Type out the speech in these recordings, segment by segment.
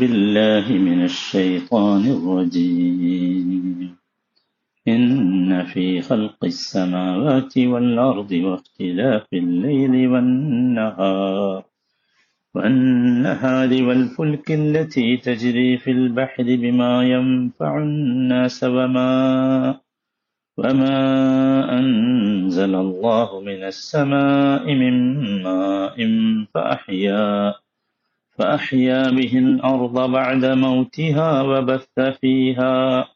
بالله من الشيطان الرجيم. إن في خلق السماوات والأرض واختلاف الليل والنهار والنهار والفلك التي تجري في البحر بما ينفع الناس وما وما أنزل الله من السماء من ماء فأحيا فأحيا به الأرض بعد موتها وبث فيها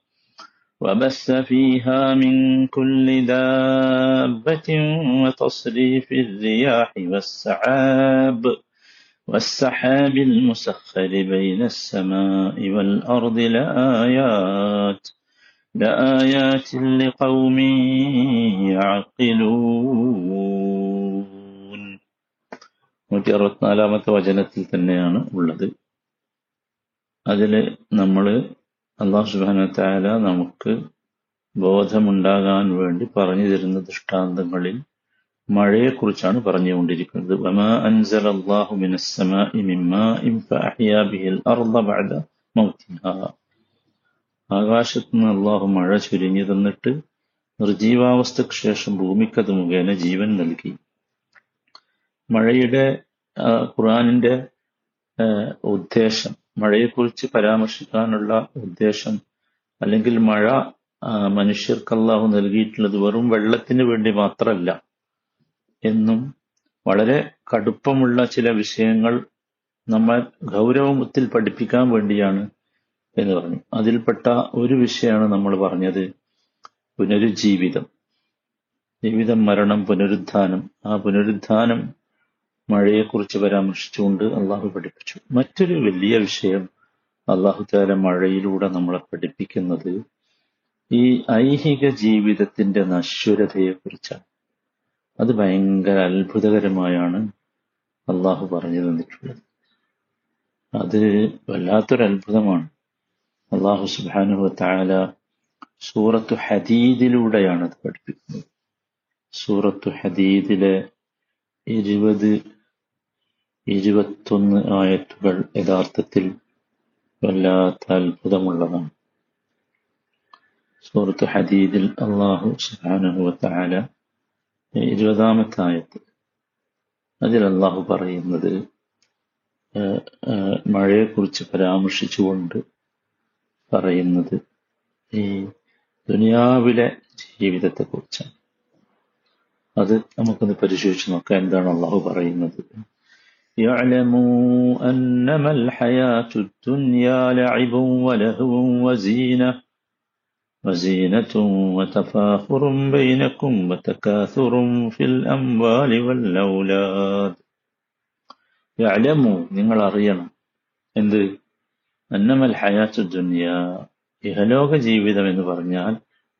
وبث فيها من كل دابة وتصريف الرياح والسحاب والسحاب المسخر بين السماء والأرض لآيات لآيات لقوم يعقلون. നൂറ്റി അറുപത്തിനാലാമത്തെ വചനത്തിൽ തന്നെയാണ് ഉള്ളത്. അതിൽ നമ്മൾ അള്ളാഹു സുബാന താല നമുക്ക് ബോധമുണ്ടാകാൻ വേണ്ടി പറഞ്ഞു തരുന്ന ദൃഷ്ടാന്തങ്ങളിൽ മഴയെക്കുറിച്ചാണ് പറഞ്ഞുകൊണ്ടിരിക്കുന്നത്. വമാ നിന്ന് അള്ളാഹു മഴ ചുരുങ്ങി തന്നിട്ട് നിർജീവാവസ്ഥയ്ക്ക് ശേഷം ഭൂമിക്കത് മുഖേന ജീവൻ നൽകി. മഴയുടെ ഖുർആാനിന്റെ ഉദ്ദേശം. മഴയെക്കുറിച്ച് പരാമർശിക്കാനുള്ള ഉദ്ദേശം. അല്ലെങ്കിൽ മഴ മനുഷ്യർക്ക് നൽകിയിട്ടുള്ളത് വെറും വെള്ളത്തിന് വേണ്ടി മാത്രമല്ല എന്നും വളരെ കടുപ്പമുള്ള ചില വിഷയങ്ങൾ നമ്മൾ ഗൗരവത്തിൽ പഠിപ്പിക്കാൻ വേണ്ടിയാണ് എന്ന് പറഞ്ഞു. അതിൽപ്പെട്ട ഒരു വിഷയമാണ് നമ്മൾ പറഞ്ഞത് പുനരുജ്ജീവിതം. ജീവിതം മരണം പുനരുദ്ധാനം. ആ പുനരുദ്ധാനം മഴയെക്കുറിച്ച് പരാമർശിച്ചുകൊണ്ട് അള്ളാഹു പഠിപ്പിച്ചു. മറ്റൊരു വലിയ വിഷയം അള്ളാഹു താല മഴയിലൂടെ നമ്മളെ പഠിപ്പിക്കുന്നത് ഈ ഐഹിക ജീവിതത്തിന്റെ നശ്വരതയെക്കുറിച്ചാണ്. അത് ഭയങ്കര അത്ഭുതകരമായാണ് അള്ളാഹു പറഞ്ഞു തന്നിട്ടുള്ളത്. അത് വല്ലാത്തൊരു അത്ഭുതമാണ്. അള്ളാഹു സുബാനുഹു താല സൂറത്തു ഹദീദിലൂടെയാണ് അത് പഠിപ്പിക്കുന്നത്. സൂറത്തു ഹദീദിലെ ഇരുപത് ഇരുപത്തൊന്ന് ആയത്തുകൾ യഥാർത്ഥത്തിൽ വല്ലാത്ത അത്ഭുതമുള്ളതാണ്. സൂറത്ത് ഹദീദിൽ അള്ളാഹു സുബാനുഹു താല ഇരുപതാമത്തെ ആയത്ത്. അതിൽ അള്ളാഹു പറയുന്നത് മഴയെക്കുറിച്ച് പരാമർശിച്ചുകൊണ്ട് പറയുന്നത് ഈ ദുനിയാവിലെ ജീവിതത്തെക്കുറിച്ചാണ്. അത് നമുക്കൊന്ന് പരിശോധിച്ച് നോക്കാം എന്താണ് അള്ളാഹു പറയുന്നത്. يعلموا أنما الحياة الدنيا لعب ولهو وزينة وزينة وتفاخر بينكم وتكاثر في الأموال والأولاد يعلموا നിങ്ങൾ അറിയണം എന്ത് അന്നമൽ ഹയാത്തു ദുനിയ ഇഹലോക ജീവിതം എന്ന് പറഞ്ഞാൽ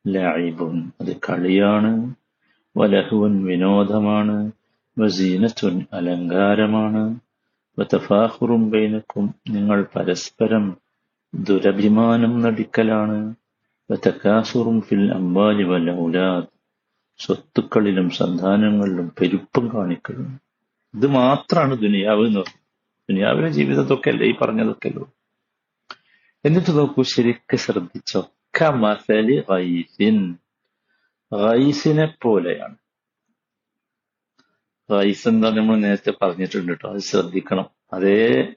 ലായിബുൻ അത് കളിയാണ് വലഹുവൻ വിനോദമാണ് വസീനത്തുൻ അലങ്കാരമാണ്. വതഫാഹുറും ബൈനക്കും നിങ്ങൾ പരസ്പരം ദുരഭിമാനം നടിക്കലാണ്. വതക്കാസുറും ഫിൽ അംബാലി വൽ ഔലാദ് സ്വത്തുക്കളിലും സന്താനങ്ങളിലും പെരുപ്പം കാണിക്കലും. ഇത് മാത്രമാണ് ദുനിയാവ് എന്ന് ദുനിയാവിലെ ജീവിതത്തൊക്കെ അല്ലേ ഈ പറഞ്ഞതൊക്കെ അല്ലോ എന്നിട്ട് നോക്കൂ ശരിക്ക് ശ്രദ്ധിച്ചോ. കമസലി റൈസിൻ റൈസിനെ പോലെയാണ്. ഗൈസ് എന്താ നമ്മൾ നേരത്തെ പറഞ്ഞിട്ടുണ്ട് കേട്ടോ അത് ശ്രദ്ധിക്കണം. അതേ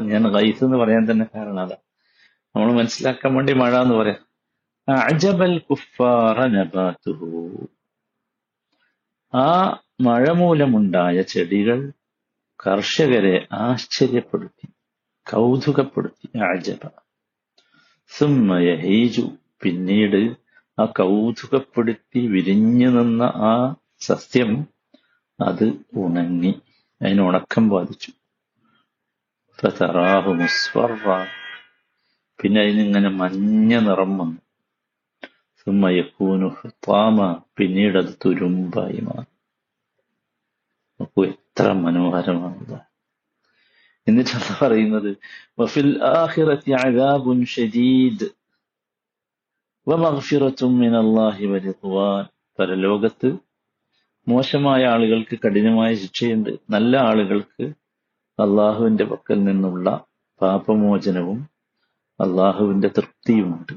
ഞാൻ റൈസ് എന്ന് പറയാൻ തന്നെ കാരണം അതാ നമ്മൾ മനസ്സിലാക്കാൻ വേണ്ടി മഴ എന്ന് പറയാം. കുഫാറ ആ മഴ മൂലമുണ്ടായ ചെടികൾ കർഷകരെ ആശ്ചര്യപ്പെടുത്തി കൗതുകപ്പെടുത്തി. അജബ. സുമ്മയഹീജു പിന്നീട് ആ കൗതുകപ്പെടുത്തി വിരിഞ്ഞു നിന്ന ആ സസ്യം അത് ഉണങ്ങി അതിന് ഉണക്കം ബാധിച്ചു. ഫതറാഹു മുസ്ഫറ. പിന്നെ അതിനിങ്ങനെ മഞ്ഞ നിറം വന്നു. സുമയക്കൂനു ഹിത്താമ പിന്നീട് അത് തുരുമ്പായി മാറി. നോക്കൂ എത്ര മനോഹരമാണത്. എന്നിട്ടാണ് പറയുന്നത് വഫിൽ ആഖിറത്തി അദാബുൻ ഷദീദ്. വമഗ്ഫിറത്തും മിനല്ലാഹി വരിദ്വാൻ പരലോകത്ത് മോശമായ ആളുകൾക്ക് കഠിനമായ ശിക്ഷയുണ്ട്. നല്ല ആളുകൾക്ക് അള്ളാഹുവിന്റെ പക്കൽ നിന്നുള്ള പാപമോചനവും അള്ളാഹുവിന്റെ തൃപ്തിയുമുണ്ട്.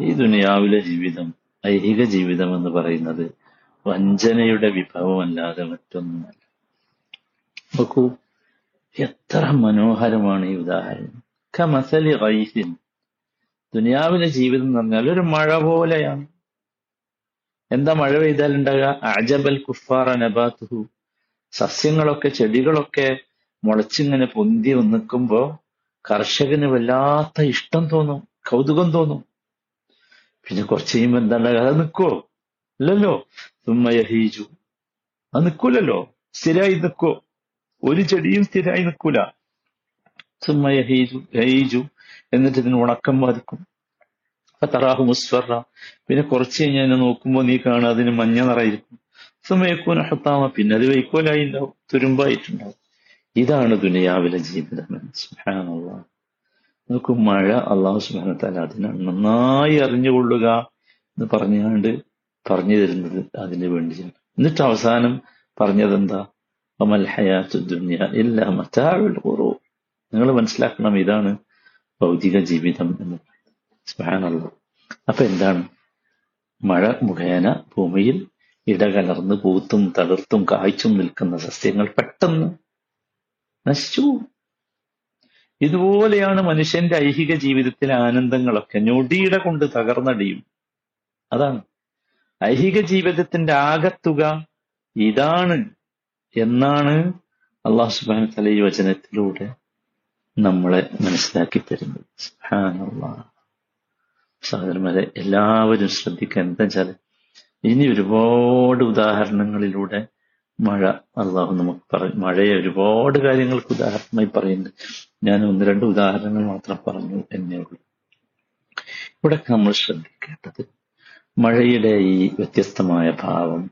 ഈ ദുനിയാവിലെ ജീവിതം ഐഹിക ജീവിതം എന്ന് പറയുന്നത് വഞ്ചനയുടെ വിഭവമല്ലാതെ മറ്റൊന്നുമല്ല. നോക്കൂ എത്ര മനോഹരമാണ് ഈ ഉദാഹരണം. കമസലി ദുനിയാവിലെ ജീവിതം എന്ന് പറഞ്ഞാൽ ഒരു മഴ പോലെയാണ്. എന്താ മഴ പെയ്താൽ ഉണ്ടാകുക അജബൽ കുഫാർ നബാത്തുഹു. സസ്യങ്ങളൊക്കെ ചെടികളൊക്കെ മുളച്ചിങ്ങനെ പൊന്തി നിൽക്കുമ്പോ കർഷകന് വല്ലാത്ത ഇഷ്ടം തോന്നും കൗതുകം തോന്നും. പിന്നെ കുറച്ച് കഴിയുമ്പോ എന്താ അത് നിൽക്കോ അല്ലല്ലോ തുമ്മയഹീജു അത് നിൽക്കൂലല്ലോ സ്ഥിരമായി നിൽക്കോ ഒരു ചെടിയും സ്ഥിരമായി നിൽക്കൂല സുമ്മയഹീജു ഹെയ്ജു എന്നിട്ട് ഇതിന് ഉണക്കം ബാധിക്കും തറാഹു മുസ്ഫറ. പിന്നെ കുറച്ച് കഴിഞ്ഞ് അതിനെ നോക്കുമ്പോൾ നീ കാണുക അതിന് മഞ്ഞ നിറയിരിക്കും സുമയക്കൂന ഹത്താമ. പിന്നെ അത് വൈക്കോലായി ഉണ്ടാവും തുരുമ്പായിട്ടുണ്ടാവും. ഇതാണ് ദുനിയാവിലെ ജീവിതം. നമുക്ക് മഴ അള്ളാഹു സുബാനത്താൽ അതിനെ നന്നായി അറിഞ്ഞുകൊള്ളുക എന്ന് പറഞ്ഞുകൊണ്ട് പറഞ്ഞു തരുന്നത് അതിനു വേണ്ടിയാണ്. എന്നിട്ട് അവസാനം പറഞ്ഞതെന്താ? അമൽ ഹയാത്തു ദുനിയ ഇല്ല മറ്റാഴുൽ കുറു നിങ്ങൾ മനസ്സിലാക്കണം ഇതാണ് ഭൗതിക ജീവിതം എന്ന്. സുബ്ഹാനല്ലാഹ്. അപ്പൊ എന്താണ്? മഴ മുഖേന ഭൂമിയിൽ ഇടകലർന്ന് പൂത്തും തളിർത്തും കായ്ച്ചും നിൽക്കുന്ന സസ്യങ്ങൾ പെട്ടെന്ന് നശിച്ചു ഇതുപോലെയാണ് മനുഷ്യന്റെ ഐഹിക ജീവിതത്തിലെ ആനന്ദങ്ങളൊക്കെ ഞൊടിയിട കൊണ്ട് തകർന്നടിയും. അതാണ്. ഐഹിക ജീവിതത്തിന്റെ ആകത്തുക ഇതാണ് എന്നാണ് അള്ളാഹു സുബാൻ തല ഈ വചനത്തിലൂടെ നമ്മളെ മനസ്സിലാക്കി തരുന്നത്. സഹോദരന്മാരെ എല്ലാവരും ശ്രദ്ധിക്കുക. എന്താ വെച്ചാൽ ഇനി ഒരുപാട് ഉദാഹരണങ്ങളിലൂടെ മഴ അള്ളാഹു നമുക്ക് പറയും മഴയെ ഒരുപാട് കാര്യങ്ങൾക്ക് ഉദാഹരണമായി പറയുന്നുണ്ട്. ഞാൻ ഒന്ന് രണ്ട് ഉദാഹരണങ്ങൾ മാത്രം പറഞ്ഞു എന്നേ ഉള്ളൂ. ഇവിടെ നമ്മൾ ശ്രദ്ധിക്കേണ്ടത് മഴയുടെ ഈ വ്യത്യസ്തമായ ഭാവം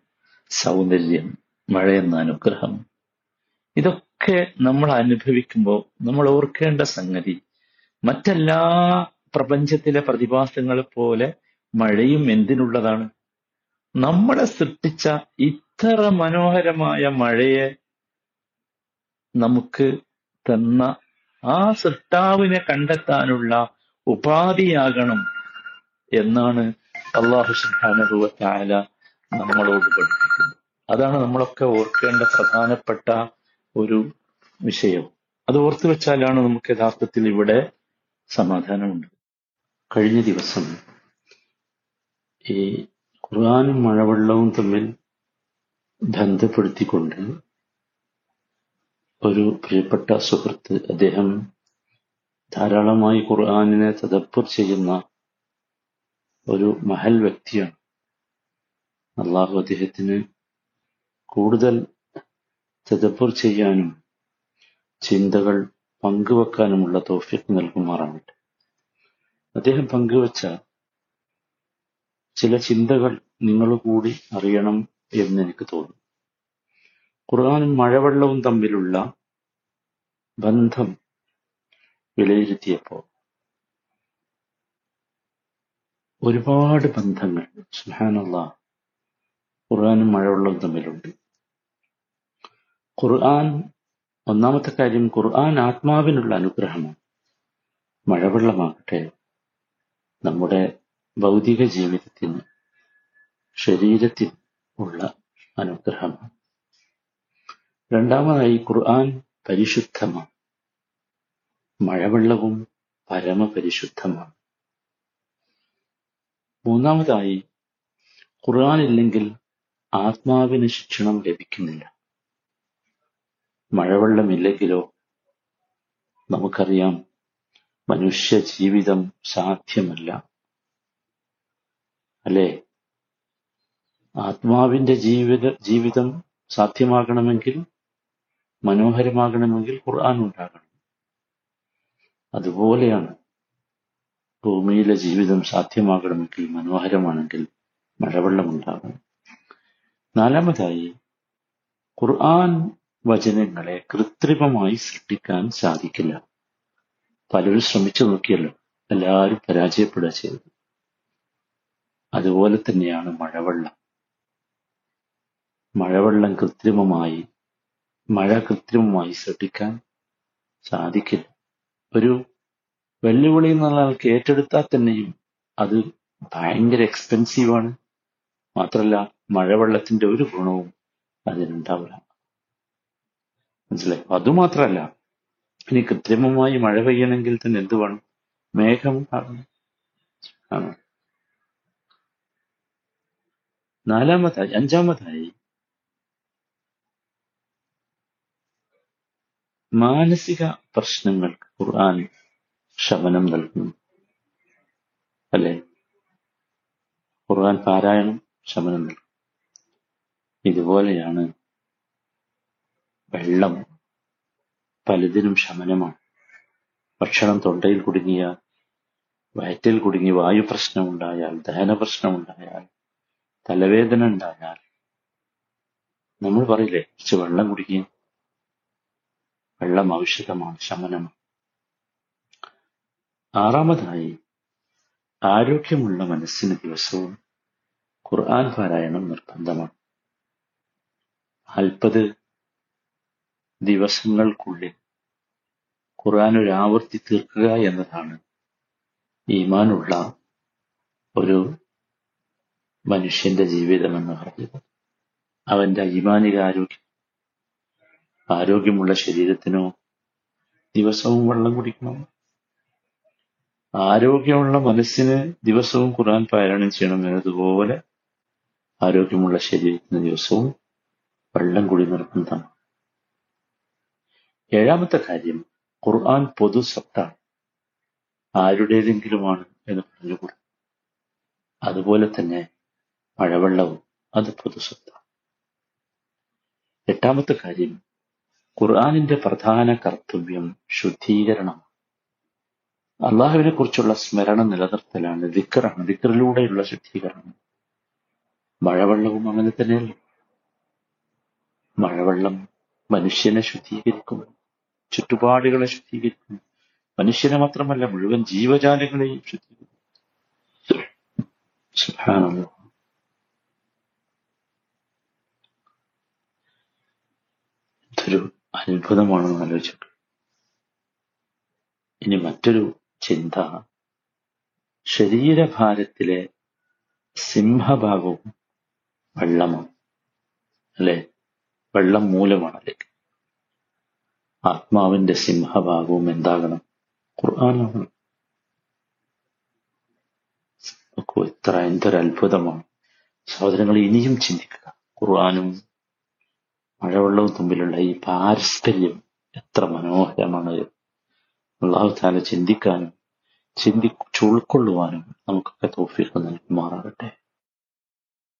സൗന്ദര്യം മഴ എന്ന അനുഗ്രഹം ഇതൊക്കെ നമ്മൾ അനുഭവിക്കുമ്പോൾ നമ്മൾ ഓർക്കേണ്ട സംഗതി മറ്റെല്ലാ പ്രപഞ്ചത്തിലെ പ്രതിഭാസങ്ങളെ പോലെ മഴയും എന്തിനുള്ളതാണ്? നമ്മളെ സൃഷ്ടിച്ച ഇത്ര മനോഹരമായ മഴയെ നമുക്ക് തന്ന ആ സൃഷ്ടാവിനെ കണ്ടെത്താനുള്ള ഉപാധിയാകണം എന്നാണ് അള്ളാഹു സുബ്ഹാനഹു വതആല നമ്മളോട് പഠിപ്പിക്കുന്നത്. അതാണ് നമ്മളൊക്കെ ഓർക്കേണ്ട പ്രധാനപ്പെട്ട ഒരു വിഷയം. അത് ഓർത്തു വെച്ചാലാണ് നമുക്ക് യഥാർത്ഥത്തിൽ ഇവിടെ സമാധാനമുണ്ട്. കഴിഞ്ഞ ദിവസം ഈ ഖുർആാനും മഴവെള്ളവും തമ്മിൽ ബന്ധപ്പെടുത്തിക്കൊണ്ട് ഒരു പ്രിയപ്പെട്ട സുഹൃത്ത് അദ്ദേഹം ധാരാളമായി ഖുർആാനിനെ തദപ്പുർ ചെയ്യുന്ന ഒരു മഹൽ വ്യക്തിയാണ്. അള്ളാഹു അദ്ദേഹത്തിന് കൂടുതൽ തദപ്പുർ ചെയ്യാനും ചിന്തകൾ പങ്കുവെക്കാനുമുള്ള തോഫിക്ക് നൽകുമാറാവട്ടെ. അദ്ദേഹം പങ്കുവച്ച ചില ചിന്തകൾ നിങ്ങൾ കൂടി അറിയണം എന്ന് എനിക്ക് തോന്നുന്നു. ഖുർആാനും മഴവെള്ളവും തമ്മിലുള്ള ബന്ധം വിലയിരുത്തിയപ്പോൾ ഒരുപാട് ബന്ധങ്ങൾ സുഹാനുള്ള ഖുർആാനും മഴവെള്ളവും തമ്മിലുണ്ട്. ഖുർആൻ ഒന്നാമത്തെ കാര്യം ഖുർആൻ ആത്മാവിനുള്ള അനുഗ്രഹമാണ്. മഴവെള്ളമാകട്ടെ നമ്മുടെ ഭൗതിക ജീവിതത്തിന് ശരീരത്തിന് ഉള്ള അനുഗ്രഹമാണ്. രണ്ടാമതായി ഖുർആൻ പരിശുദ്ധമാണ്. മഴവെള്ളവും പരമപരിശുദ്ധമാണ്. മൂന്നാമതായി ഖുർആൻ ഇല്ലെങ്കിൽ ആത്മാവിന് ശിക്ഷണം ലഭിക്കുന്നില്ല. മഴവെള്ളമില്ലെങ്കിലോ നമുക്കറിയാം മനുഷ്യ ജീവിതം സാധ്യമല്ല. അല്ലേ? ആത്മാവിന്റെ ജീവിത ജീവിതം സാധ്യമാകണമെങ്കിൽ മനോഹരമാകണമെങ്കിൽ ഖുർആൻ ഉണ്ടാകണം. അതുപോലെയാണ് ഭൂമിയിലെ ജീവിതം സാധ്യമാകണമെങ്കിൽ മനോഹരമാണെങ്കിൽ മഴവെള്ളം ഉണ്ടാകണം. നാലാമതായി ഖുർആൻ വചനങ്ങളെ കൃത്രിമമായി സൃഷ്ടിക്കാൻ സാധിക്കില്ല. പലരും ശ്രമിച്ചു നോക്കിയല്ലോ എല്ലാവരും പരാജയപ്പെടുക ചെയ്തു അതുപോലെ തന്നെയാണ് മഴവെള്ളം. മഴവെള്ളം കൃത്രിമമായി മഴ കൃത്രിമമായി സൃഷ്ടിക്കാൻ സാധിക്കില്ല. ഒരു വെല്ലുവിളി എന്നുള്ള ഏറ്റെടുത്താൽ തന്നെയും അത് ഭയങ്കര എക്സ്പെൻസീവാണ് മാത്രമല്ല മഴവെള്ളത്തിന്റെ ഒരു ഗുണവും അതിനുണ്ടാവില്ല. മനസ്സിലായി? അതുമാത്രമല്ല ഇനി കൃത്രിമമായി മഴ പെയ്യണമെങ്കിൽ തന്നെ എന്ത് വേണം? മേഘം നാലാമതായി അഞ്ചാമതായി മാനസിക പ്രശ്നങ്ങൾക്ക് ഖുർആൻ ശമനം നൽകുന്നു. അല്ലെ? ഖുർആൻ പാരായണം ശമനം നൽകും ഇതുപോലെയാണ് വെള്ളം പലതിനും ശമനമാണ്. ഭക്ഷണം തൊണ്ടയിൽ കുടുങ്ങിയ വയറ്റിൽ കുടുങ്ങി വായു പ്രശ്നമുണ്ടായാൽ ദഹന പ്രശ്നമുണ്ടായാൽ തലവേദന ഉണ്ടായാൽ നമ്മൾ പറയില്ലേ കുറച്ച് വെള്ളം കുടിക്കുക വെള്ളം ആവശ്യകമാണ് ശമനമാണ്. ആറാമതായി ആരോഗ്യമുള്ള മനസ്സിന് ദിവസവും ഖുർആൻ പാരായണം നിർബന്ധമാണ്. നാൽപ്പത് ദിവസങ്ങൾക്കുള്ളിൽ ആവർത്തി തീർക്കുക എന്നതാണ് ഈമാനുള്ള ഒരു മനുഷ്യന്റെ ജീവിതമെന്ന് പറയുന്നത്. അവന്റെ ഈമാനിക ആരോഗ്യം ആരോഗ്യമുള്ള ശരീരത്തിനോ ദിവസവും വെള്ളം കുടിക്കണം. ആരോഗ്യമുള്ള മനസ്സിന് ദിവസവും ഖുർആൻ പാരായണം ചെയ്യണം എന്നതുപോലെ ആരോഗ്യമുള്ള ശരീരത്തിന് ദിവസവും വെള്ളം കുടി നിർബന്ധമാണ് ഏഴാമത്തെ കാര്യം ഖുർആൻ പൊതു സ്വത്താണ് ആരുടേതെങ്കിലുമാണ് എന്ന് പറഞ്ഞുകൂടാ. അതുപോലെ തന്നെ മഴവെള്ളവും അത് പൊതു സ്വത്താണ് എട്ടാമത്തെ കാര്യം ഖുർആാനിന്റെ പ്രധാന കർത്തവ്യം ശുദ്ധീകരണം അള്ളാഹുവിനെ കുറിച്ചുള്ള സ്മരണ നിലനിർത്തലാണ് ദിക്കറാണ് ദിക്കറിലൂടെയുള്ള ശുദ്ധീകരണം. മഴവെള്ളവും അങ്ങനെ തന്നെയല്ലേ? മഴവെള്ളം മനുഷ്യനെ ശുദ്ധീകരിക്കും ചുറ്റുപാടുകളെ ശുദ്ധീകരിക്കും മനുഷ്യനെ മാത്രമല്ല മുഴുവൻ ജീവജാലങ്ങളെയും ശുദ്ധീകരിക്കും ഇതൊരു അത്ഭുതമാണെന്ന് ആലോചിച്ചു ഇനി മറ്റൊരു ചിന്ത. ശരീരഭാരത്തിലെ സിംഹഭാഗവും വെള്ളമാണ്. അല്ലെ? വെള്ളം മൂലമാണ് അല്ലെങ്കിൽ ആത്മാവിന്റെ സിംഹഭാഗവും എന്താകണം? ഖുർആനാകണം. നോക്കൂ എത്ര എന്തൊരു അത്ഭുതമാണ്. സഹോദരങ്ങൾ ഇനിയും ചിന്തിക്കുക. ഖുർആാനും മഴവെള്ളവും തുമ്പിലുള്ള ഈ പാരസ്പര്യം എത്ര മനോഹരമാണ്. അള്ളാഹു താല ചിന്തിക്കാനും ചിന്തിച്ചുൾക്കൊള്ളുവാനും നമുക്കൊക്കെ തോഫിക്ക് നൽകുമാറാകട്ടെ.